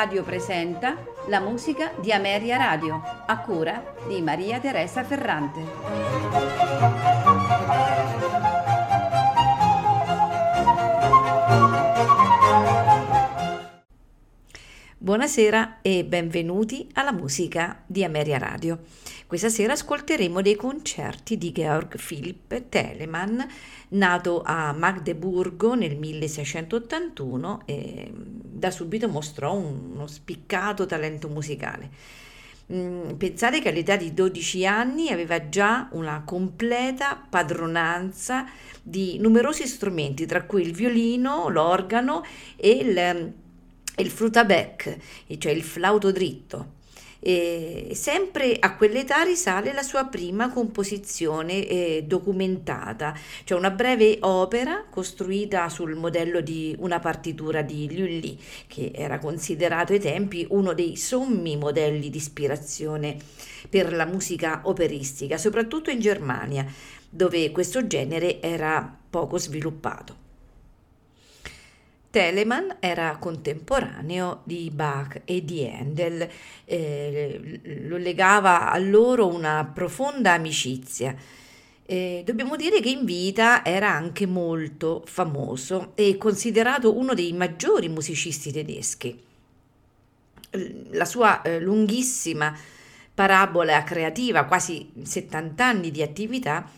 Radio presenta la musica di Ameria Radio, a cura di Maria Teresa Ferrante. Buonasera e benvenuti alla musica di Ameria Radio. Questa sera ascolteremo dei concerti di Georg Philipp Telemann, nato a Magdeburgo nel 1681 e da subito mostrò uno spiccato talento musicale. Mm, pensate che all'età di 12 anni aveva già una completa padronanza di numerosi strumenti, tra cui il violino, l'organo e il, il frutabec, cioè il flauto dritto. E sempre a quell'età risale la sua prima composizione eh, documentata, cioè una breve opera costruita sul modello di una partitura di Lully, che era considerato ai tempi uno dei sommi modelli di ispirazione per la musica operistica, soprattutto in Germania, dove questo genere era poco sviluppato. Telemann era contemporaneo di Bach e di Handel, eh, lo legava a loro una profonda amicizia. Eh, dobbiamo dire che in vita era anche molto famoso e considerato uno dei maggiori musicisti tedeschi. La sua eh, lunghissima parabola creativa, quasi 70 anni di attività,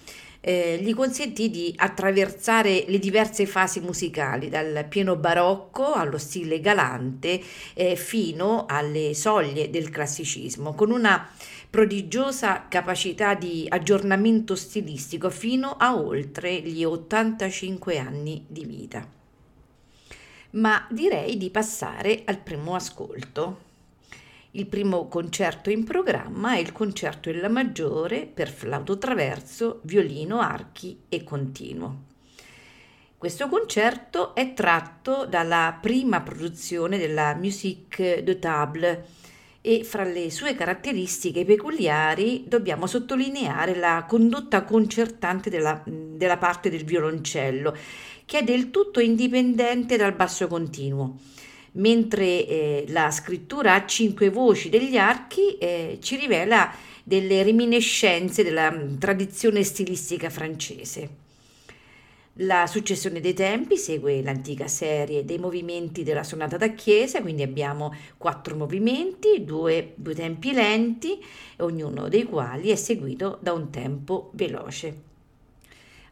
eh, gli consentì di attraversare le diverse fasi musicali, dal pieno barocco allo stile galante eh, fino alle soglie del classicismo, con una prodigiosa capacità di aggiornamento stilistico fino a oltre gli 85 anni di vita. Ma direi di passare al primo ascolto. Il primo concerto in programma è il concerto in La maggiore per flauto traverso, violino, archi e continuo. Questo concerto è tratto dalla prima produzione della Musique de Table e fra le sue caratteristiche peculiari dobbiamo sottolineare la condotta concertante della, della parte del violoncello, che è del tutto indipendente dal basso continuo mentre eh, la scrittura a cinque voci degli archi eh, ci rivela delle reminiscenze della mm, tradizione stilistica francese. La successione dei tempi segue l'antica serie dei movimenti della sonata da chiesa, quindi abbiamo quattro movimenti, due, due tempi lenti, ognuno dei quali è seguito da un tempo veloce.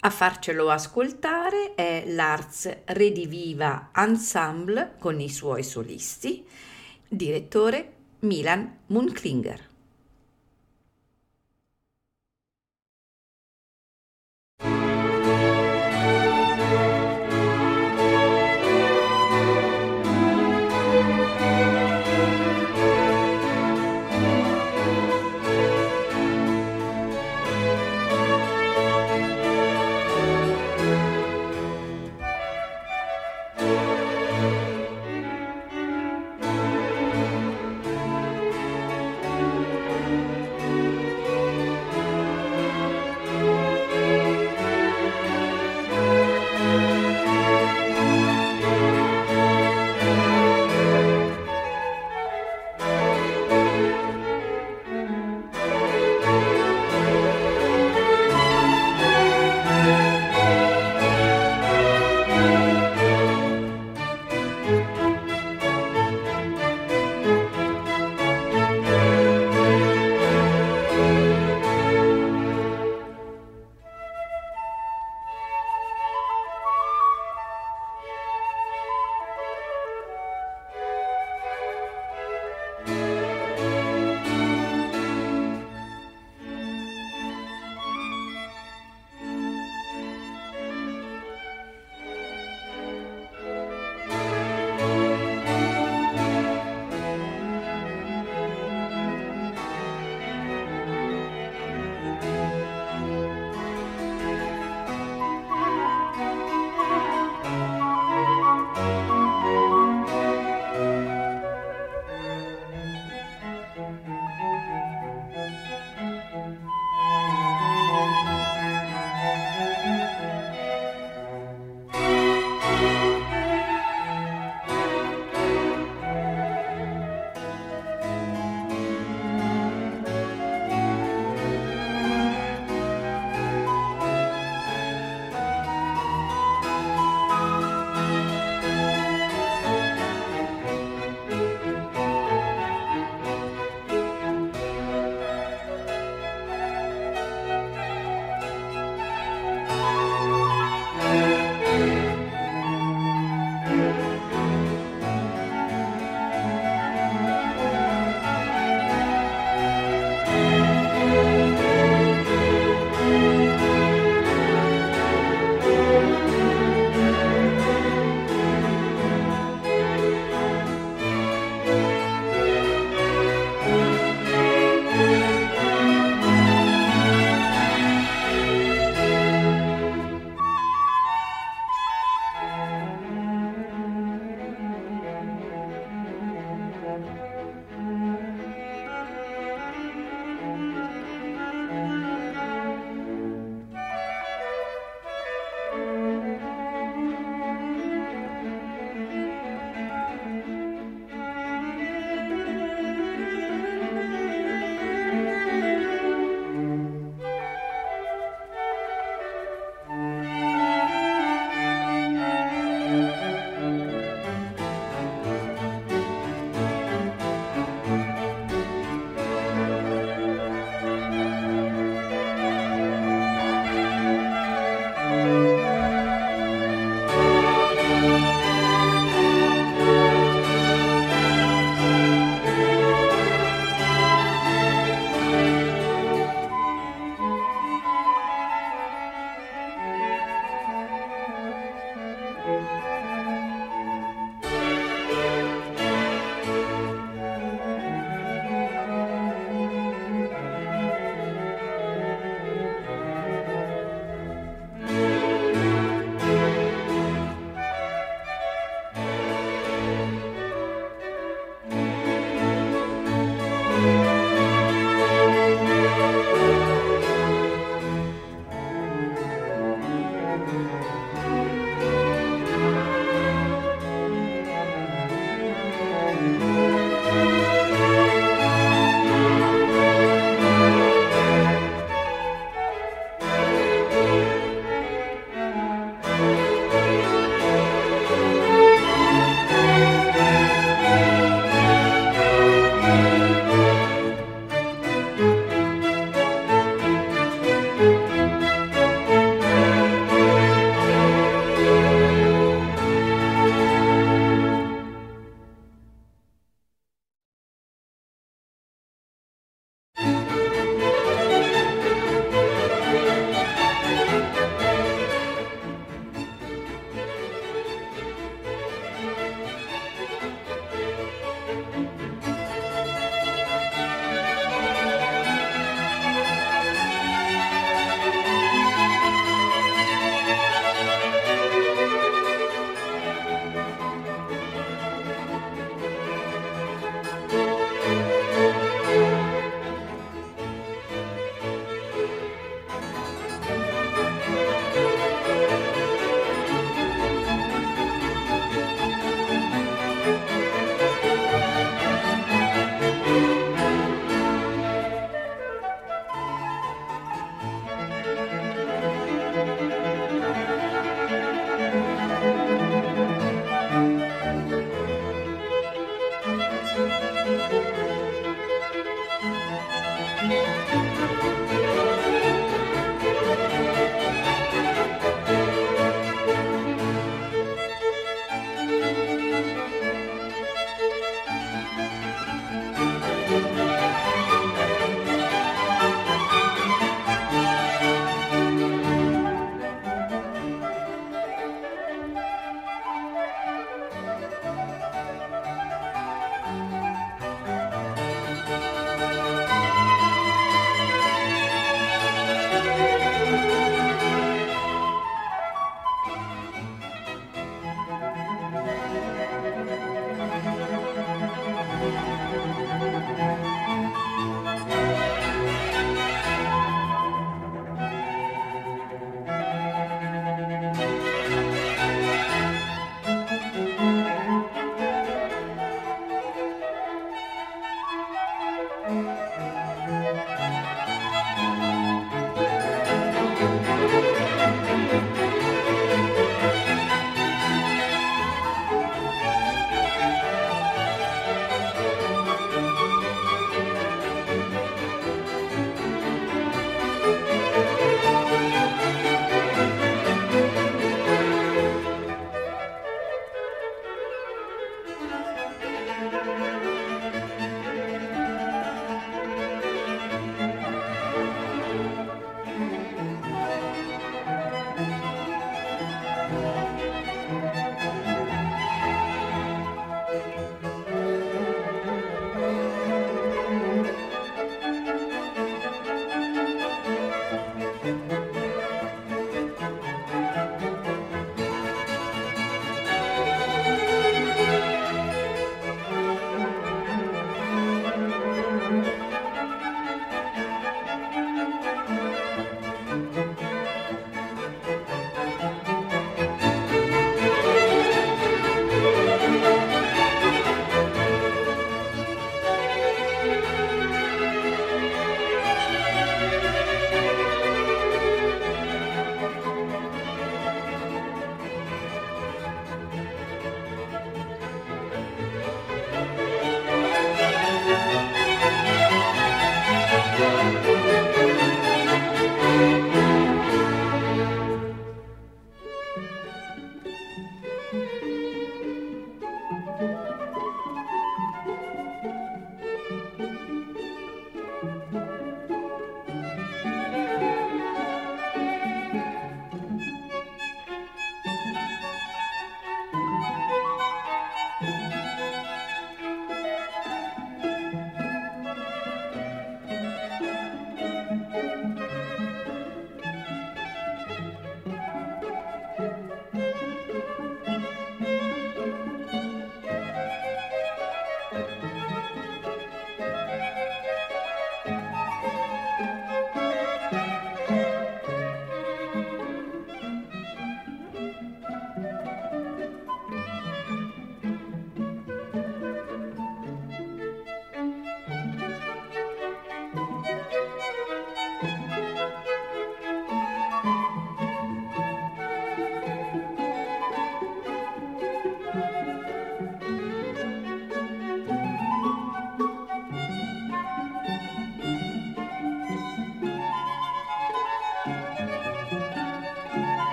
A farcelo ascoltare è l'Arts Rediviva Ensemble con i suoi solisti, direttore Milan Munklinger.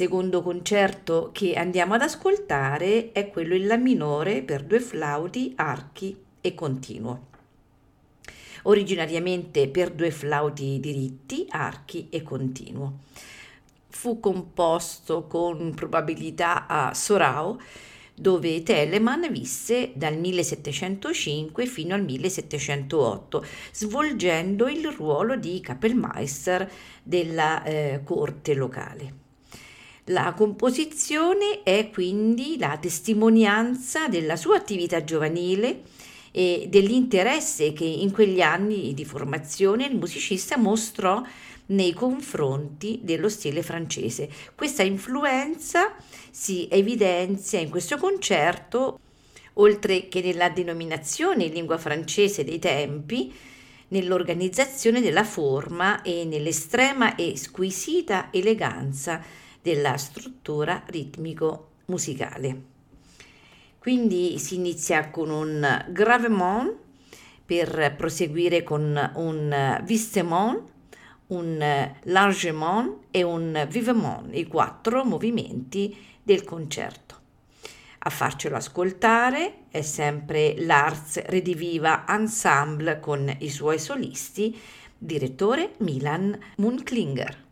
Secondo concerto che andiamo ad ascoltare è quello in La minore per due flauti, archi e continuo. Originariamente per due flauti diritti, archi e continuo. Fu composto con probabilità a Sorao dove Telemann visse dal 1705 fino al 1708, svolgendo il ruolo di Kapellmeister della eh, corte locale. La composizione è quindi la testimonianza della sua attività giovanile e dell'interesse che in quegli anni di formazione il musicista mostrò nei confronti dello stile francese. Questa influenza si evidenzia in questo concerto, oltre che nella denominazione in lingua francese dei tempi, nell'organizzazione della forma e nell'estrema e squisita eleganza della struttura ritmico-musicale. Quindi si inizia con un gravement per proseguire con un vistement un largement e un vivement, i quattro movimenti del concerto. A farcelo ascoltare è sempre l'Arts Rediviva Ensemble con i suoi solisti, direttore Milan Munklinger.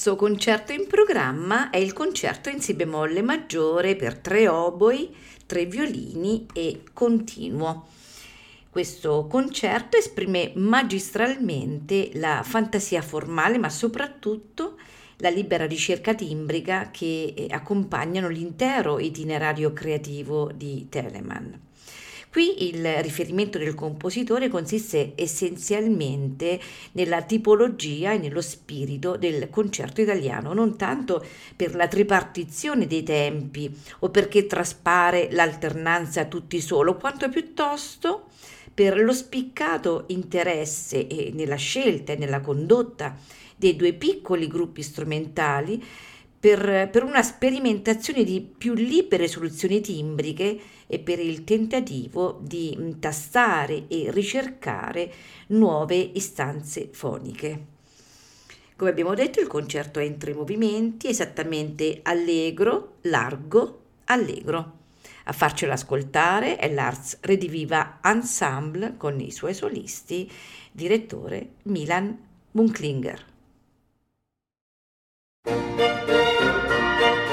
Terzo concerto in programma è il concerto in Si bemolle maggiore per tre oboi, tre violini e continuo. Questo concerto esprime magistralmente la fantasia formale, ma soprattutto la libera ricerca timbrica che eh, accompagnano l'intero itinerario creativo di Telemann. Qui il riferimento del compositore consiste essenzialmente nella tipologia e nello spirito del concerto italiano, non tanto per la tripartizione dei tempi o perché traspare l'alternanza tutti solo, quanto piuttosto per lo spiccato interesse nella scelta e nella condotta dei due piccoli gruppi strumentali per, per, una sperimentazione di più libere soluzioni timbriche e per il tentativo di tastare e ricercare nuove istanze foniche. Come abbiamo detto, il concerto è in tre movimenti, esattamente allegro, largo, allegro. A farcelo ascoltare è l'Arts Rediviva Ensemble con i suoi solisti, direttore Milan Munklinger. Thank you.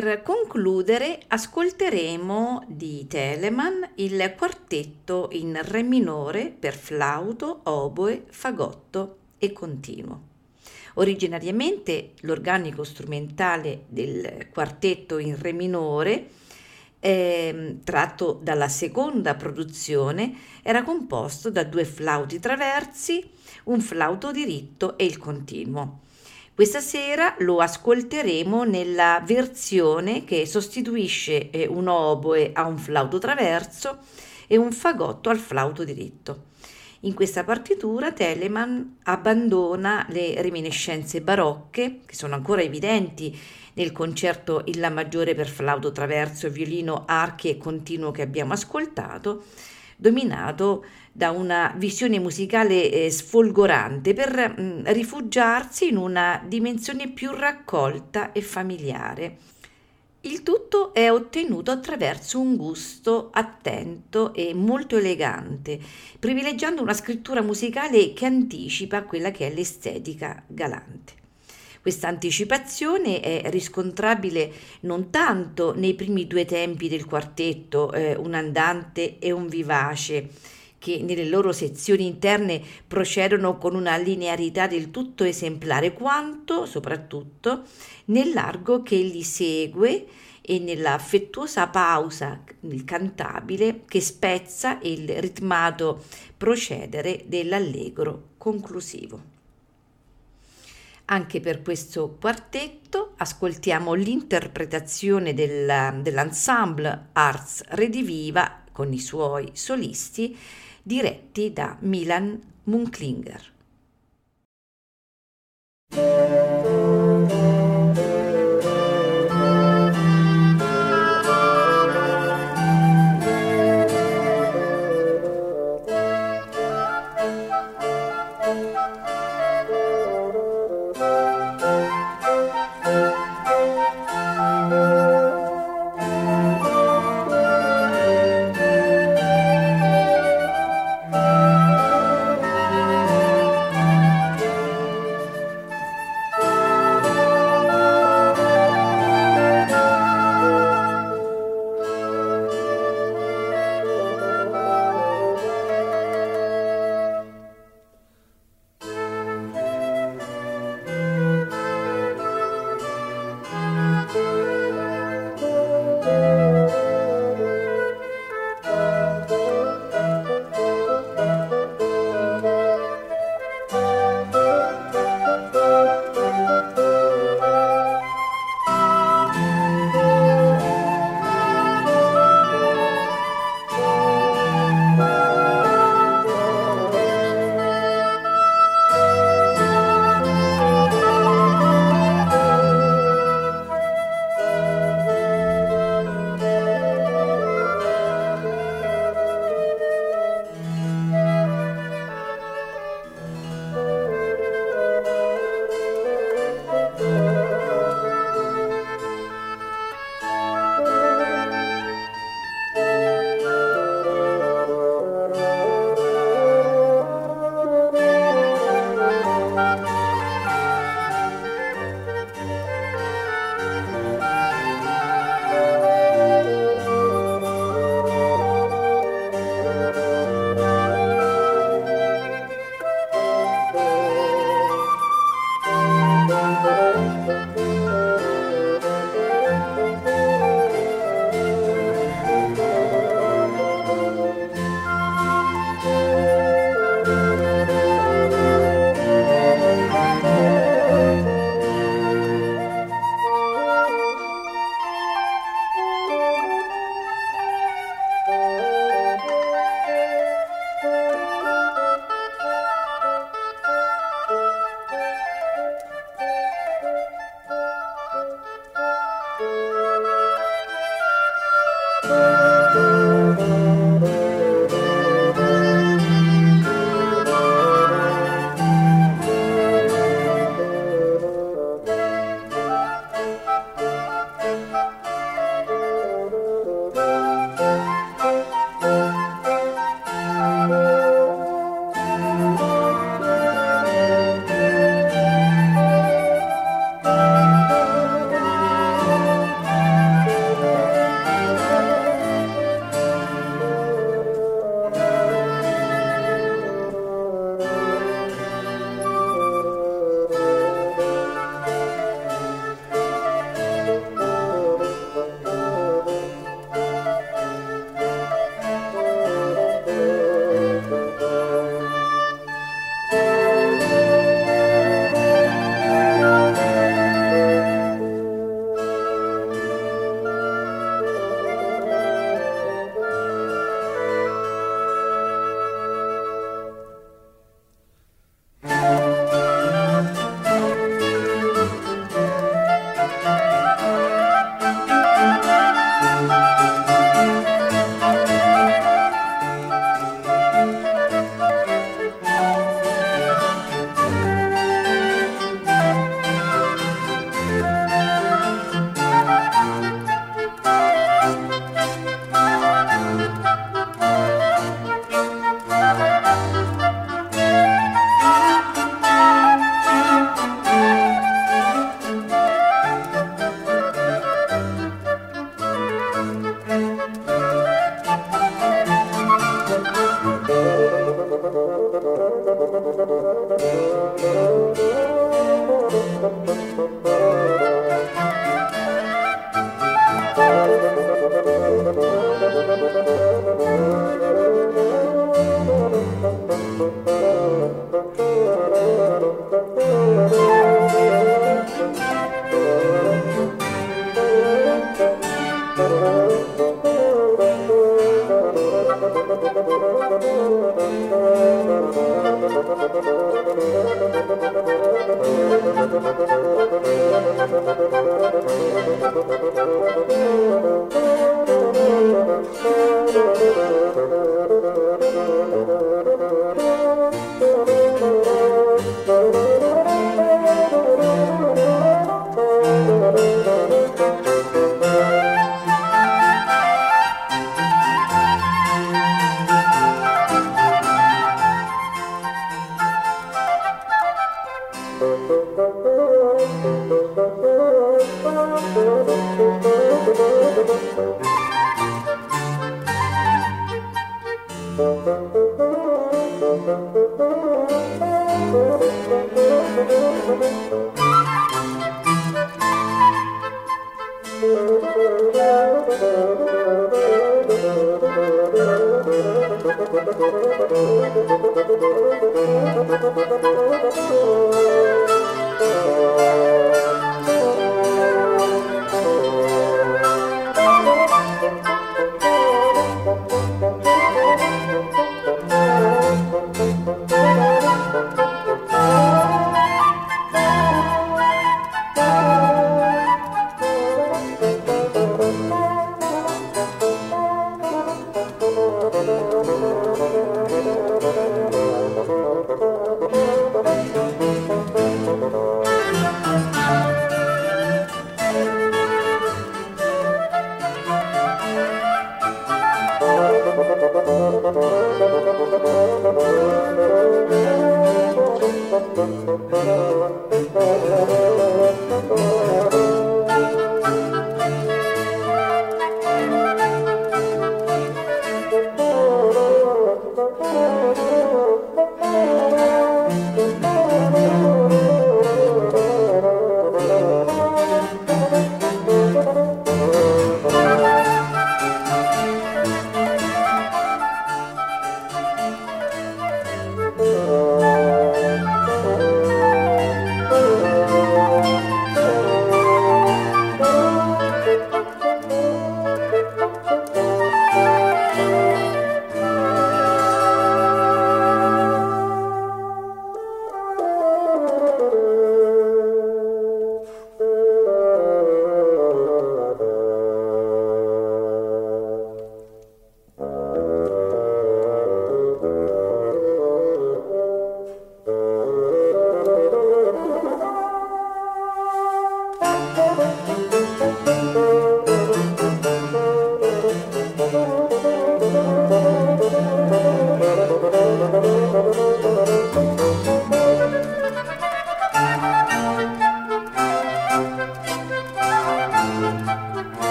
Per concludere ascolteremo di Telemann il quartetto in Re minore per flauto, oboe, fagotto e continuo. Originariamente l'organico strumentale del quartetto in Re minore, eh, tratto dalla seconda produzione, era composto da due flauti traversi, un flauto diritto e il continuo. Questa sera lo ascolteremo nella versione che sostituisce eh, un oboe a un flauto traverso e un fagotto al flauto diritto. In questa partitura Telemann abbandona le reminiscenze barocche, che sono ancora evidenti nel concerto in La maggiore per flauto traverso, violino, archi e continuo che abbiamo ascoltato, dominato da una visione musicale eh, sfolgorante per mh, mm, rifugiarsi in una dimensione più raccolta e familiare. Il tutto è ottenuto attraverso un gusto attento e molto elegante, privilegiando una scrittura musicale che anticipa quella che è l'estetica galante. Questa anticipazione è riscontrabile non tanto nei primi due tempi del quartetto, eh, un andante e un vivace, che nelle loro sezioni interne procedono con una linearità del tutto esemplare, quanto soprattutto nel largo che li segue e nella affettuosa pausa il cantabile che spezza il ritmato procedere dell'allegro conclusivo. Anche per questo quartetto ascoltiamo l'interpretazione del, dell'ensemble Arts Rediviva con i suoi solisti diretti da Milan Munklinger.